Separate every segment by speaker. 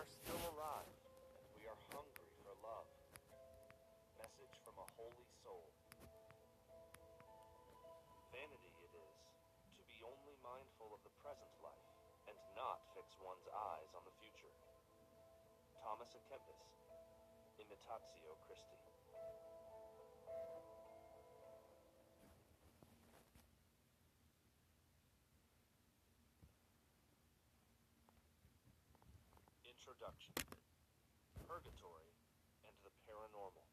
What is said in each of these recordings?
Speaker 1: are still alive, and we are hungry for love. Message from a holy soul. Vanity it is to be only mindful of the present life and not fix one's eyes on the future. Thomas à Kempis, Imitatio Christi. Introduction Purgatory and the Paranormal.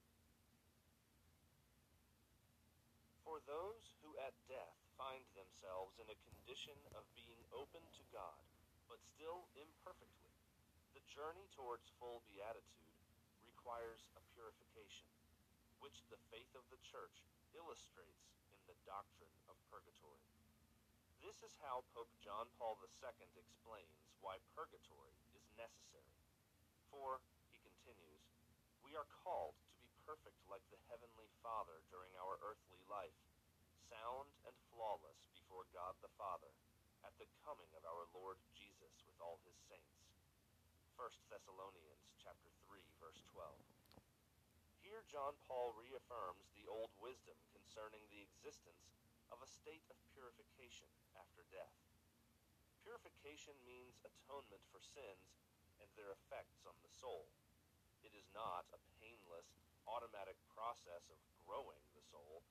Speaker 1: For those who at death find themselves in a condition of being open to God, but still imperfectly, the journey towards full beatitude requires a purification, which the faith of the Church illustrates in the doctrine of purgatory. This is how Pope John Paul II explains why purgatory necessary. For, he continues, we are called to be perfect like the Heavenly Father during our earthly life, sound and flawless before God the Father, at the coming of our Lord Jesus with all his saints. 1 Thessalonians chapter 3 verse 12. Here John Paul reaffirms the old wisdom concerning the existence of a state of purification after death. Purification means atonement for sins and their effects on the soul. It is not a painless, automatic process of growing the soul,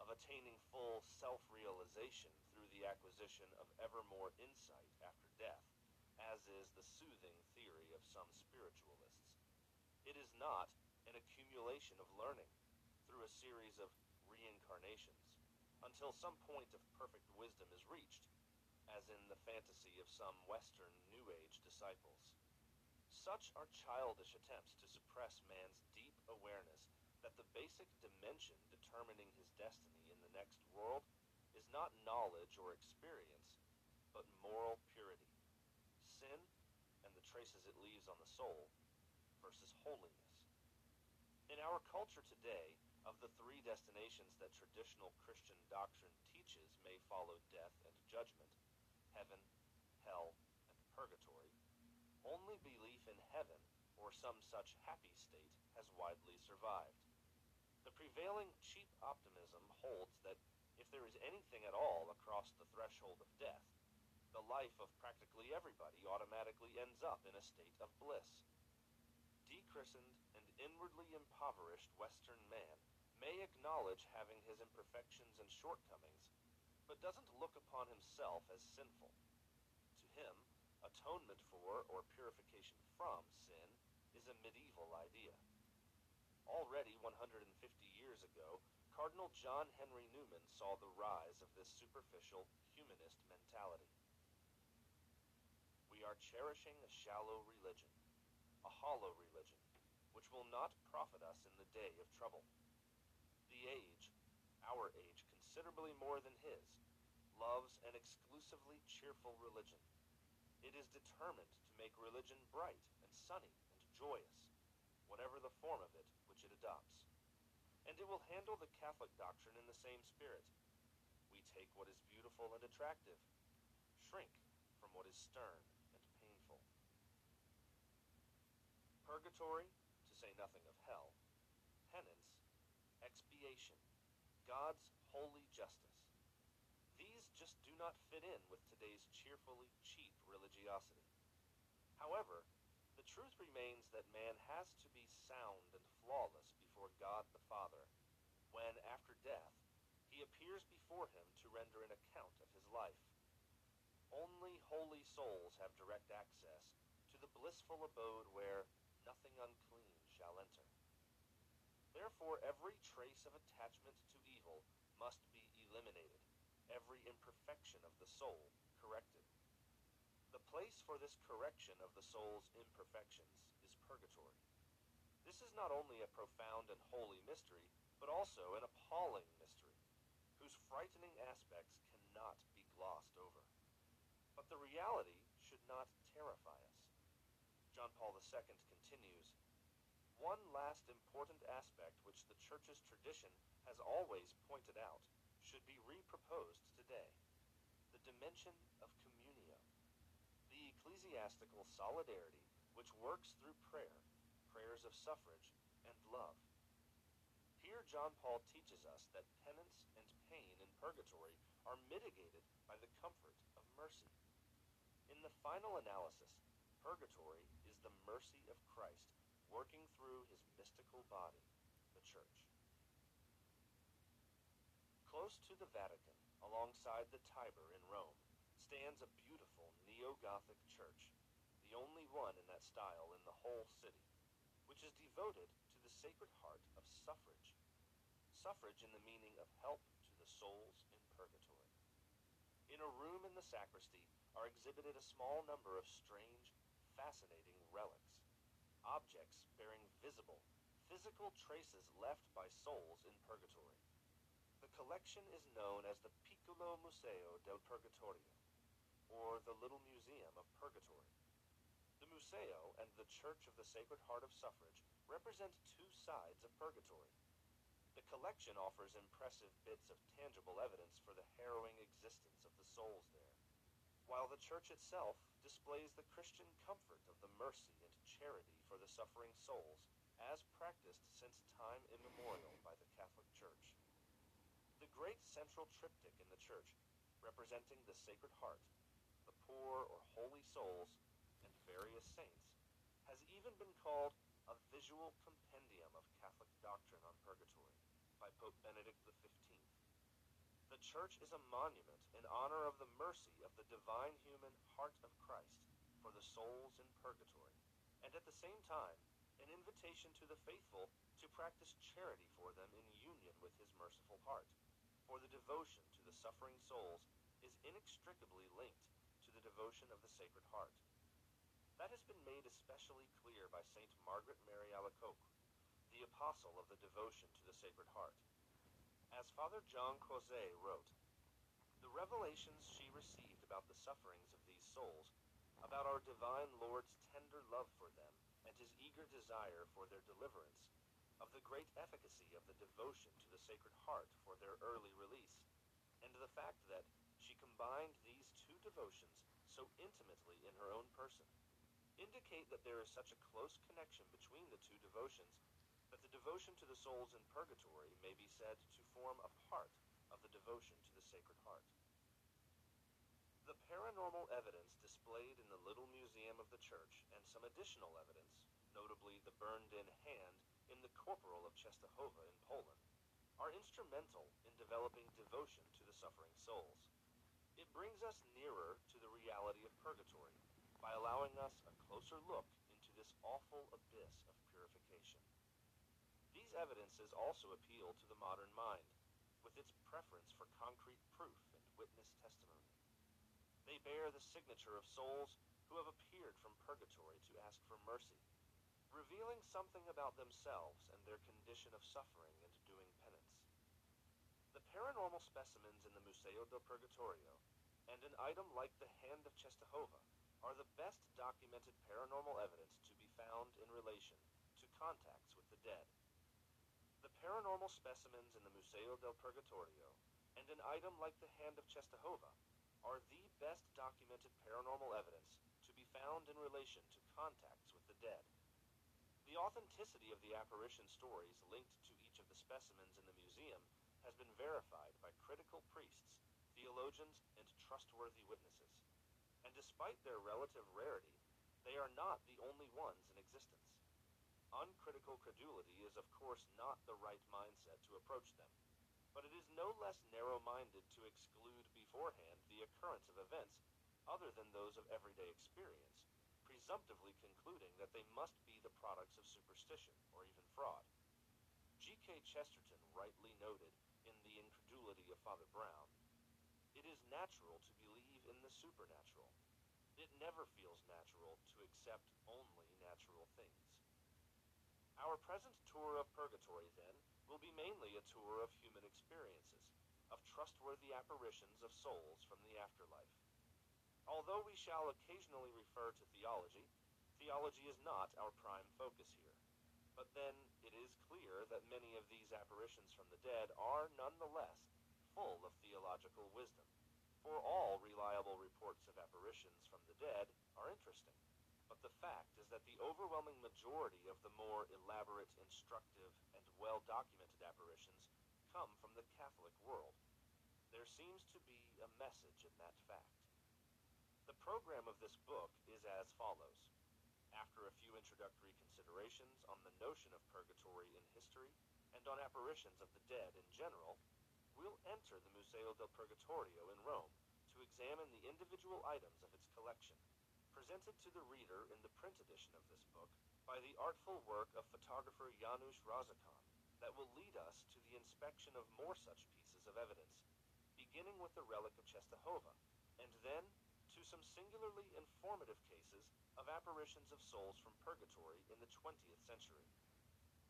Speaker 1: of attaining full self-realization through the acquisition of ever more insight after death, as is the soothing theory of some spiritualists. It is not an accumulation of learning through a series of reincarnations until some point of perfect wisdom is reached, as in the fantasy of some Western New Age disciples. Such are childish attempts to suppress man's deep awareness that the basic dimension determining his destiny in the next world is not knowledge or experience, but moral purity, sin, and the traces it leaves on the soul, versus holiness. In our culture today, of the three destinations that traditional Christian doctrine teaches may follow death and judgment, heaven, hell, and purgatory, only belief in heaven or some such happy state has widely survived. The prevailing cheap optimism holds that if there is anything at all across the threshold of death, the life of practically everybody automatically ends up in a state of bliss. Dechristened and inwardly impoverished Western man may acknowledge having his imperfections and shortcomings, but doesn't look upon himself as sinful. To him, atonement for or purification from sin is a medieval idea. Already 150 years ago, Cardinal John Henry Newman saw the rise of this superficial humanist mentality. We are cherishing a shallow religion, a hollow religion, which will not profit us in the day of trouble. The age, our age considerably more than his, loves an exclusively cheerful religion. It is determined to make religion bright and sunny and joyous, whatever the form of it which it adopts. And it will handle the Catholic doctrine in the same spirit. We take what is beautiful and attractive, shrink from what is stern and painful. Purgatory, to say nothing of hell, penance, expiation, God's holy justice. Not fit in with today's cheerfully cheap religiosity. However, the truth remains that man has to be sound and flawless before God the Father when, after death, he appears before him to render an account of his life. Only holy souls have direct access to the blissful abode where nothing unclean shall enter. Therefore, every trace of attachment to evil must be eliminated, every imperfection of the soul corrected. The place for this correction of the soul's imperfections is purgatory. This is not only a profound and holy mystery, but also an appalling mystery, whose frightening aspects cannot be glossed over. But the reality should not terrify us. John Paul II continues, one last important aspect which the Church's tradition has always pointed out should be reproposed today the dimension of communio, the ecclesiastical solidarity which works through prayer, prayers of suffrage, and love. Here John Paul teaches us that penance and pain in purgatory are mitigated by the comfort of mercy. In the final analysis, purgatory is the mercy of Christ working through his mystical body, the Church. Close to the Vatican, alongside the Tiber in Rome, stands a beautiful neo-Gothic church, the only one in that style in the whole city, which is devoted to the Sacred Heart of suffrage. Suffrage in the meaning of help to the souls in purgatory. In a room in the sacristy are exhibited a small number of strange, fascinating relics, objects bearing visible, physical traces left by souls in purgatory. The collection is known as the Piccolo Museo del Purgatorio, or the Little Museum of Purgatory. The Museo and the Church of the Sacred Heart of Suffrage represent two sides of purgatory. The collection offers impressive bits of tangible evidence for the harrowing existence of the souls there, while the church itself displays the Christian comfort of the mercy and charity for the suffering souls as practiced since time immemorial by the Catholic Church. Great central triptych in the church, representing the Sacred Heart, the poor or holy souls, and various saints, has even been called a visual compendium of Catholic doctrine on purgatory by Pope Benedict XV. The church is a monument in honor of the mercy of the divine human heart of Christ for the souls in purgatory, and at the same time, an invitation to the faithful to practice charity for them in union with his merciful heart, for the devotion to the suffering souls is inextricably linked to the devotion of the Sacred Heart. That has been made especially clear by Saint Margaret Mary Alacoque, the apostle of the devotion to the Sacred Heart. As Father John Croiset wrote, the revelations she received about the sufferings of these souls, about our divine Lord's tender love for them and his eager desire for their deliverance, of the great efficacy of the devotion to the Sacred Heart for their early release, and the fact that she combined these two devotions so intimately in her own person, indicate that there is such a close connection between the two devotions that the devotion to the souls in purgatory may be said to form a part of the devotion to the Sacred Heart. The paranormal evidence displayed in the little museum of the church and some additional evidence, notably the burned-in hand in the corporal of Czestochowa in Poland, are instrumental in developing devotion to the suffering souls. It brings us nearer to the reality of purgatory by allowing us a closer look into this awful abyss of purification. These evidences also appeal to the modern mind, with its preference for concrete proof and witness testimony. They bear the signature of souls who have appeared from purgatory to ask for mercy, revealing something about themselves and their condition of suffering and doing penance. The paranormal specimens in the Museo del Purgatorio and an item like the Hand of Czestochowa are the best documented paranormal evidence to be found in relation to contacts with the dead. The paranormal specimens in the Museo del Purgatorio and an item like the Hand of Czestochowa are the best documented paranormal evidence to be found in relation to contacts with the dead. The authenticity of the apparition stories linked to each of the specimens in the museum has been verified by critical priests, theologians, and trustworthy witnesses. And despite their relative rarity, they are not the only ones in existence. Uncritical credulity is of course not the right mindset to approach them, but it is no less narrow-minded to exclude beforehand the occurrence of events other than those of everyday experience, presumptively concluding that they must be the products of superstition or even fraud. G.K. Chesterton rightly noted in The Incredulity of Father Brown, It is natural to believe in the supernatural. It never feels natural to accept only natural things. Our present tour of purgatory, then, will be mainly a tour of human experiences, of trustworthy apparitions of souls from the afterlife. Although we shall occasionally refer to theology, theology is not our prime focus here. But then, it is clear that many of these apparitions from the dead are nonetheless full of theological wisdom, for all reliable reports of apparitions from the dead are interesting, but the fact is that the overwhelming majority of the more elaborate, instructive, and well-documented apparitions come from the Catholic world. There seems to be a message in that fact. The program of this book is as follows. After a few introductory considerations on the notion of purgatory in history and on apparitions of the dead in general, we'll enter the Museo del Purgatorio in Rome to examine the individual items of its collection, presented to the reader in the print edition of this book by the artful work of photographer Janusz Rozakon that will lead us to the inspection of more such pieces of evidence, beginning with the relic of Czestochowa, and then some singularly informative cases of apparitions of souls from purgatory in the 20th century.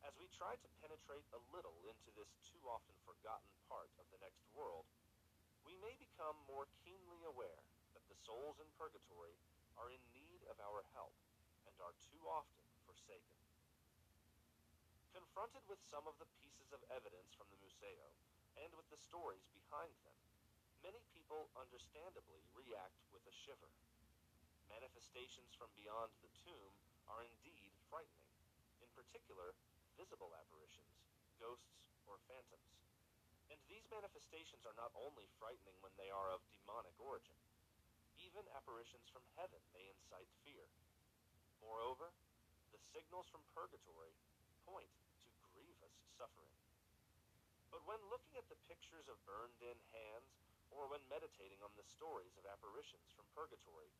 Speaker 1: As we try to penetrate a little into this too often forgotten part of the next world, we may become more keenly aware that the souls in purgatory are in need of our help and are too often forsaken. Confronted with some of the pieces of evidence from the Museo, and with the stories behind them, many people understandably react with a shiver. Manifestations from beyond the tomb are indeed frightening, in particular, visible apparitions, ghosts, or phantoms. And these manifestations are not only frightening when they are of demonic origin. Even apparitions from heaven may incite fear. Moreover, the signals from purgatory point to grievous suffering. But when looking at the pictures of burned-in hands, or when meditating on the stories of apparitions from purgatory,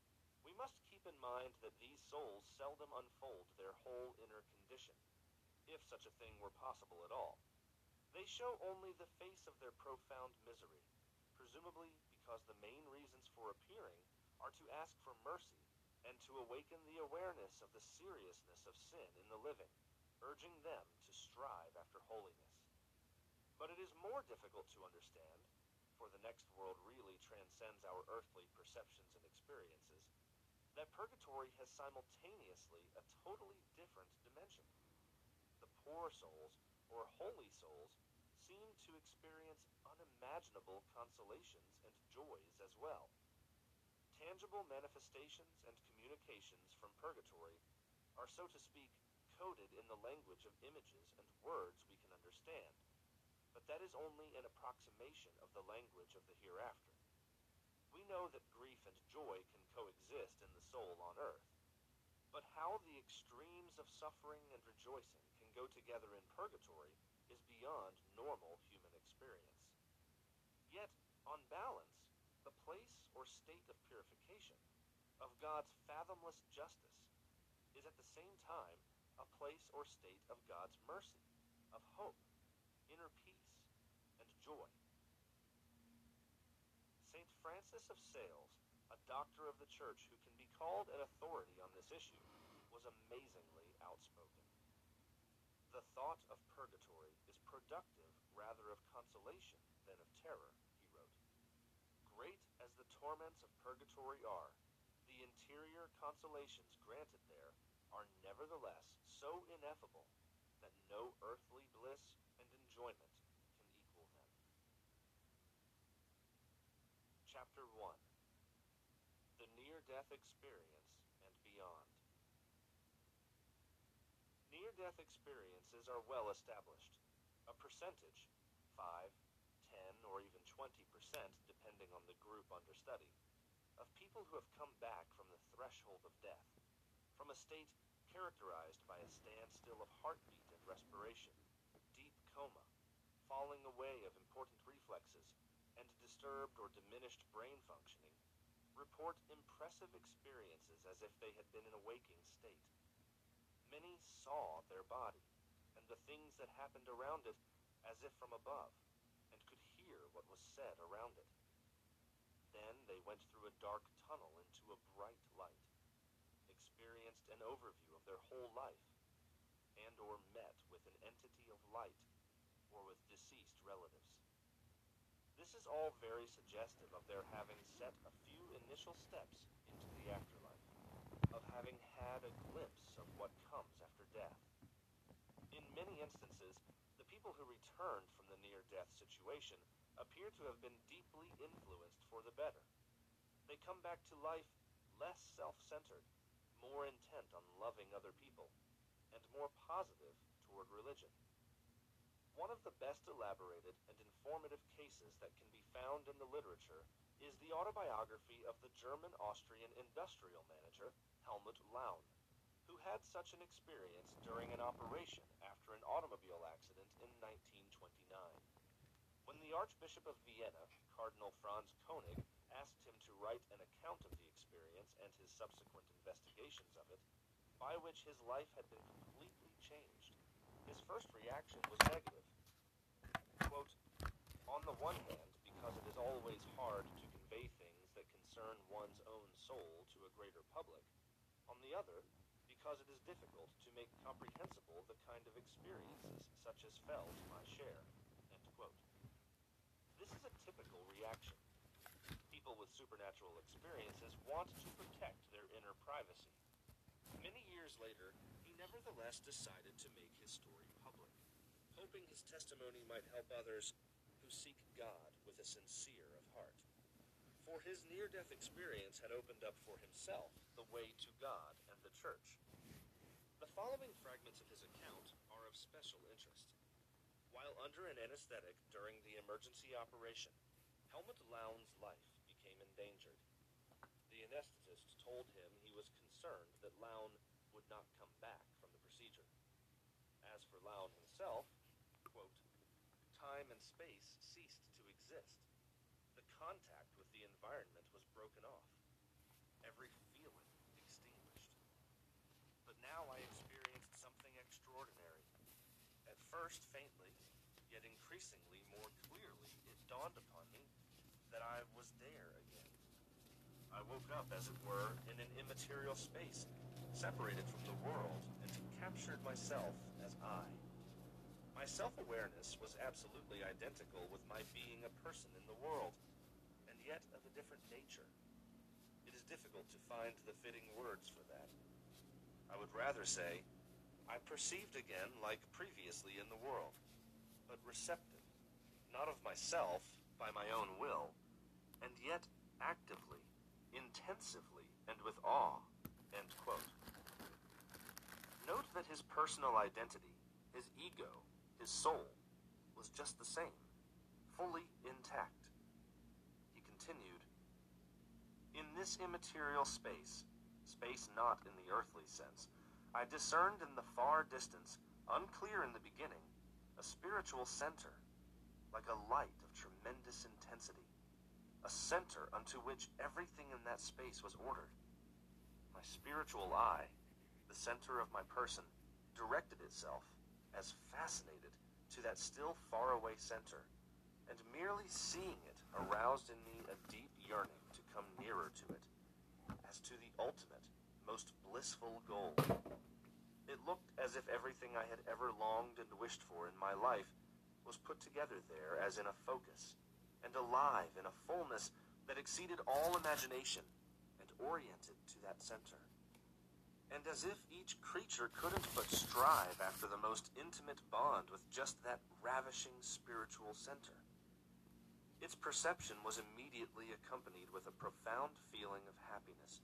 Speaker 1: we must keep in mind that these souls seldom unfold their whole inner condition, if such a thing were possible at all. They show only the face of their profound misery, presumably because the main reasons for appearing are to ask for mercy and to awaken the awareness of the seriousness of sin in the living, urging them to strive after holiness. But it is more difficult to understand, for the next world really transcends our earthly perceptions and experiences, that purgatory has simultaneously a totally different dimension. The poor souls, or holy souls, seem to experience unimaginable consolations and joys as well. Tangible manifestations and communications from purgatory are, so to speak, coded in the language of images and words we can understand, but that is only an approximation of the language of the hereafter. We know that grief and joy can coexist in the soul on earth, but how the extremes of suffering and rejoicing can go together in purgatory is beyond normal human experience. Yet, on balance, the place or state of purification, of God's fathomless justice, is at the same time a place or state of God's mercy, of hope, inner peace, St. Francis of Sales, a doctor of the Church who can be called an authority on this issue, was amazingly outspoken. The thought of purgatory is productive rather of consolation than of terror, he wrote. Great as the torments of purgatory are, the interior consolations granted there are nevertheless so ineffable that no earthly bliss and enjoyment can equal them. Chapter 1 The Near-Death Experience and Beyond Near-death experiences are well established. A percentage, 5, 10, or even 20%, depending on the group under study, of people who have come back from the threshold of death, from a state characterized by a standstill of heartbeat and respiration, deep coma, falling away of important reflexes, and disturbed or diminished brain functioning, report impressive experiences as if they had been in a waking state. Many saw their body, and the things that happened around it as if from above, and could hear what was said around it. Then they went through a dark tunnel into a bright light, experienced an overview of their whole life, and or met with an entity of light, or with deceased relatives. This is all very suggestive of their having set a few initial steps into the afterlife, of having had a glimpse of what comes after death. In many instances, the people who returned from the near-death situation appear to have been deeply influenced for the better. They come back to life less self-centered, more intent on loving other people, and more positive toward religion. One of the best elaborated and informative cases that can be found in the literature is the autobiography of the German Austrian industrial manager Helmut Laun, who had such an experience during an operation after an automobile accident in 1929. When the Archbishop of Vienna, Cardinal Franz Koenig, asked him to write an account of the experience and his subsequent investigations of it, by which his life had been completely changed, his first reaction was negative. Quote, On the one hand, because it is always hard to convey things that concern one's own soul to a greater public, on the other, because it is difficult to make comprehensible the kind of experiences such as fell to my share. This is a typical reaction. People with supernatural experiences want to protect their inner privacy. Many years later, he nevertheless decided to make his story public, hoping his testimony might help others who seek God with a sincere heart. For his near death experience had opened up for himself the way to God and the church. The following fragments of his account are of special interest. While under an anesthetic during the emergency operation, Helmut Laun's life became endangered. The anesthetist told him he was concerned that Laun would not come back from the procedure. As for Laun himself, quote, time and space ceased to exist. Contact with the environment was broken off. Every feeling extinguished. But now I experienced something extraordinary. At first faintly, yet increasingly more clearly, it dawned upon me that I was there again. I woke up, as it were, in an immaterial space, separated from the world, and captured myself as I. My self-awareness was absolutely identical with my being a person in the world, yet of a different nature. It is difficult to find the fitting words for that. I would rather say, I perceived again like previously in the world, but receptive, not of myself, by my own will, and yet actively, intensively, and with awe. Note that his personal identity, his ego, his soul, was just the same, fully intact. Continued, In this immaterial space, space not in the earthly sense, I discerned in the far distance, unclear in the beginning, a spiritual center, like a light of tremendous intensity, a center unto which everything in that space was ordered. My spiritual eye, the center of my person, directed itself, as fascinated, to that still faraway center, and merely seeing it aroused in me a deep yearning to come nearer to it, as to the ultimate, most blissful goal. It looked as if everything I had ever longed and wished for in my life was put together there as in a focus, and alive in a fullness that exceeded all imagination and oriented to that center. And as if each creature couldn't but strive after the most intimate bond with just that ravishing spiritual center. Its perception was immediately accompanied with a profound feeling of happiness,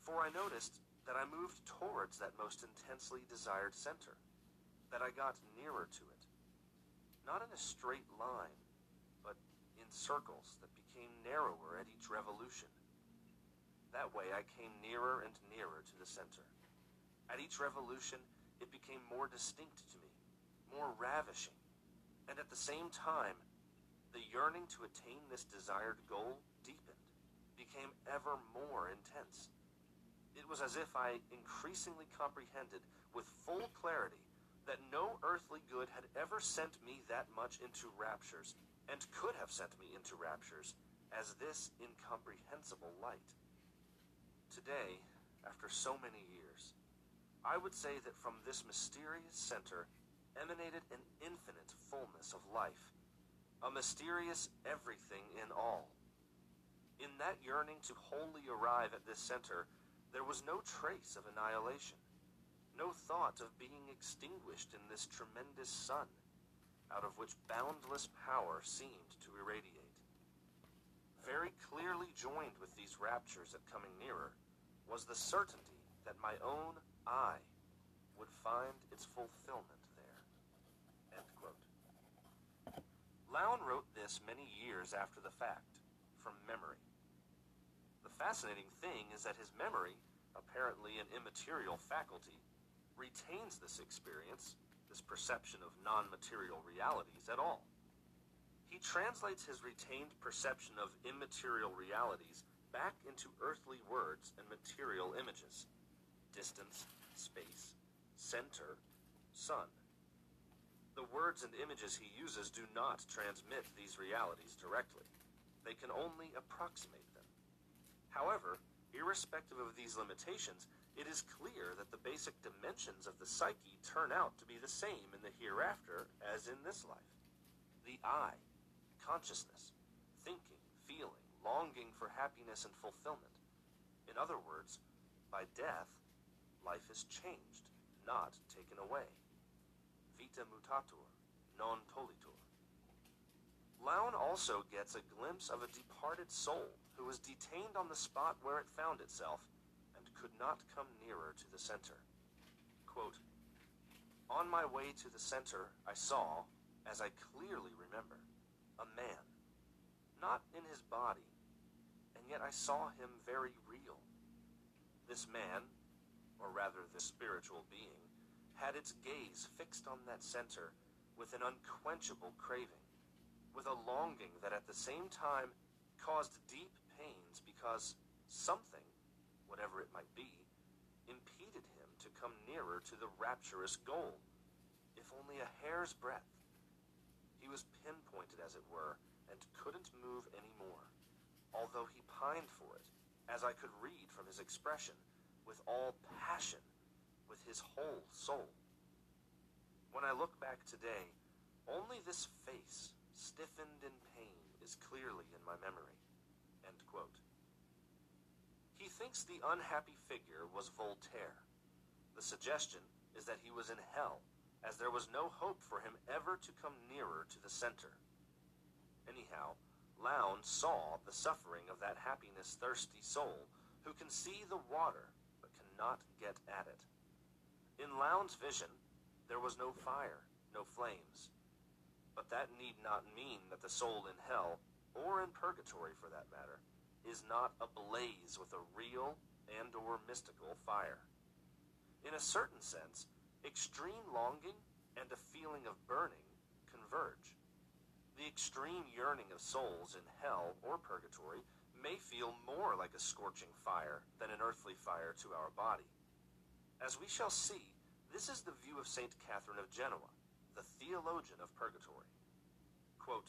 Speaker 1: for I noticed that I moved towards that most intensely desired center, that I got nearer to it, not in a straight line, but in circles that became narrower at each revolution. That way I came nearer and nearer to the center. At each revolution, it became more distinct to me, more ravishing, and at the same time, the yearning to attain this desired goal deepened, became ever more intense. It was as if I increasingly comprehended with full clarity that no earthly good had ever sent me that much into raptures, and could have sent me into raptures, as this incomprehensible light. Today, after so many years, I would say that from this mysterious center emanated an infinite fullness of life, a mysterious everything in all. In that yearning to wholly arrive at this center, there was no trace of annihilation, no thought of being extinguished in this tremendous sun, out of which boundless power seemed to irradiate. Very clearly joined with these raptures at coming nearer was the certainty that my own I would find its fulfillment there. End quote. Laun wrote this many years after the fact, from memory. The fascinating thing is that his memory, apparently an immaterial faculty, retains this experience, this perception of non-material realities at all. He translates his retained perception of immaterial realities back into earthly words and material images. Distance, space, center, sun. The words and images he uses do not transmit these realities directly. They can only approximate them. However, irrespective of these limitations, it is clear that the basic dimensions of the psyche turn out to be the same in the hereafter as in this life. The I, consciousness, thinking, feeling, longing for happiness and fulfillment. In other words, by death, life is changed, not taken away. Vita mutatur, non tollitur. Laun also gets a glimpse of a departed soul who was detained on the spot where it found itself and could not come nearer to the center. Quote, On my way to the center, I saw, as I clearly remember, a man, not in his body, and yet I saw him very real. This man, or rather this spiritual being, had its gaze fixed on that center with an unquenchable craving, with a longing that at the same time caused deep pains because something, whatever it might be, impeded him to come nearer to the rapturous goal, if only a hair's breadth. He was pinpointed, as it were, and couldn't move any more, although he pined for it, as I could read from his expression, with all passion with his whole soul. When I look back today, only this face, stiffened in pain, is clearly in my memory. He thinks the unhappy figure was Voltaire. The suggestion is that he was in hell, as there was no hope for him ever to come nearer to the center. Anyhow, Laun saw the suffering of that happiness-thirsty soul who can see the water but cannot get at it. In Laun's vision, there was no fire, no flames. But that need not mean that the soul in hell, or in purgatory for that matter, is not ablaze with a real and or mystical fire. In a certain sense, extreme longing and a feeling of burning converge. The extreme yearning of souls in hell or purgatory may feel more like a scorching fire than an earthly fire to our body. As we shall see, this is the view of St. Catherine of Genoa, the theologian of purgatory. Quote,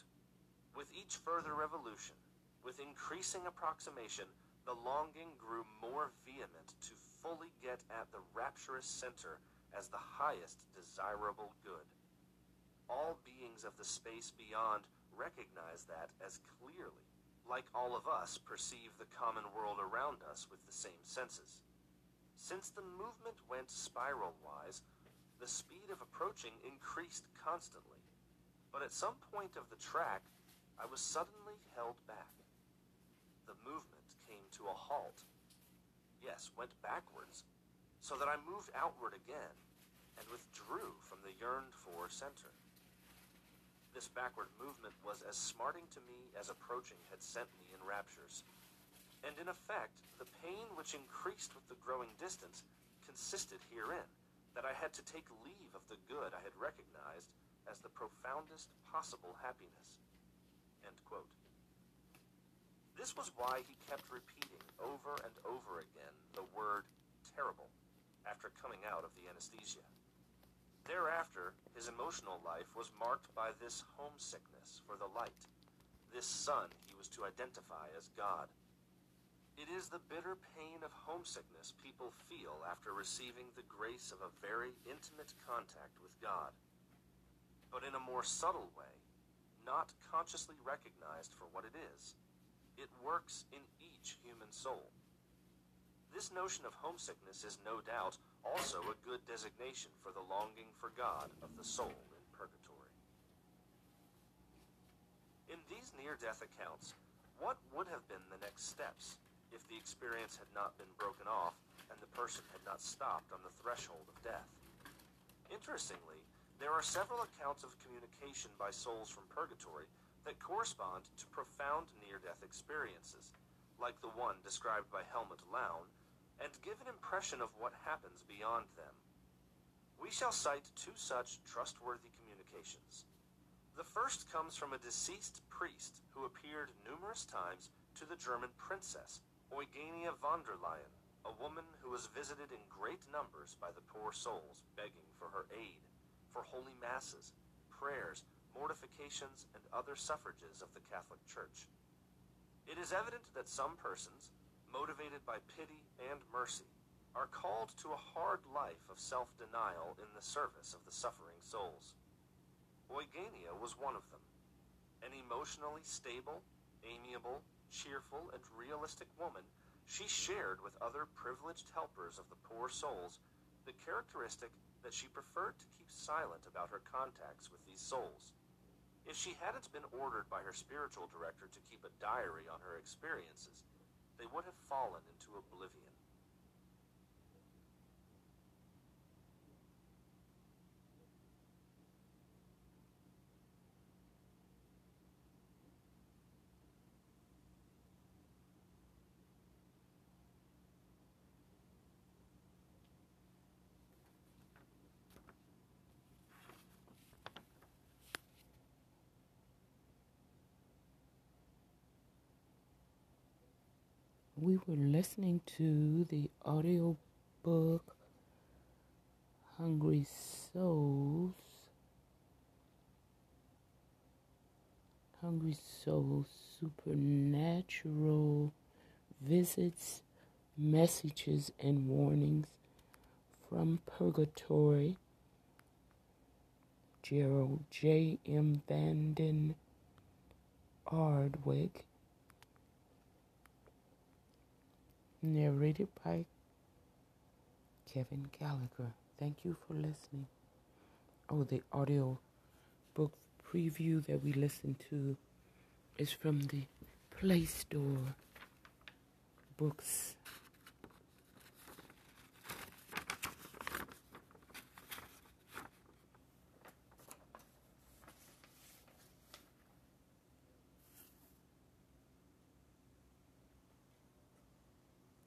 Speaker 1: With each further revolution, with increasing approximation, the longing grew more vehement to fully get at the rapturous center as the highest desirable good. All beings of the space beyond recognize that as clearly, like all of us perceive the common world around us with the same senses. Since the movement went spiral-wise, the speed of approaching increased constantly. But at some point of the track, I was suddenly held back. The movement came to a halt. Yes, went backwards, so that I moved outward again and withdrew from the yearned-for center. This backward movement was as smarting to me as approaching had sent me in raptures and in effect, the pain which increased with the growing distance consisted herein that I had to take leave of the good I had recognized as the profoundest possible happiness. This was why he kept repeating over and over again the word terrible after coming out of the anesthesia. Thereafter, his emotional life was marked by this homesickness for the light, this sun he was to identify as God. It is the bitter pain of homesickness people feel after receiving the grace of a very intimate contact with God. But in a more subtle way, not consciously recognized for what it is, it works in each human soul. This notion of homesickness is no doubt also a good designation for the longing for God of the soul in purgatory. In these near-death accounts, what would have been the next steps? If the experience had not been broken off and the person had not stopped on the threshold of death. Interestingly, there are several accounts of communication by souls from purgatory that correspond to profound near-death experiences, like the one described by Helmut Laun, and give an impression of what happens beyond them. We shall cite two such trustworthy communications. The first comes from a deceased priest who appeared numerous times to the German princess, Eugenia von der Leyen, a woman who was visited in great numbers by the poor souls begging for her aid, for holy masses, prayers, mortifications, and other suffrages of the Catholic Church. It is evident that some persons, motivated by pity and mercy, are called to a hard life of self-denial in the service of the suffering souls. Eugenia was one of them. An emotionally stable, amiable, cheerful, and realistic woman, she shared with other privileged helpers of the poor souls the characteristic that she preferred to keep silent about her contacts with these souls. If she hadn't been ordered by her spiritual director to keep a diary on her experiences, they would have fallen into oblivion.
Speaker 2: We were listening to the audio book Hungry Souls. Hungry Souls Supernatural Visits, Messages, and Warnings from Purgatory. Gerald J. M. Vanden Ardwick narrated by Kevin Gallagher. Thank you for listening. Oh, the audio book preview that we listened to is from the Play Store Books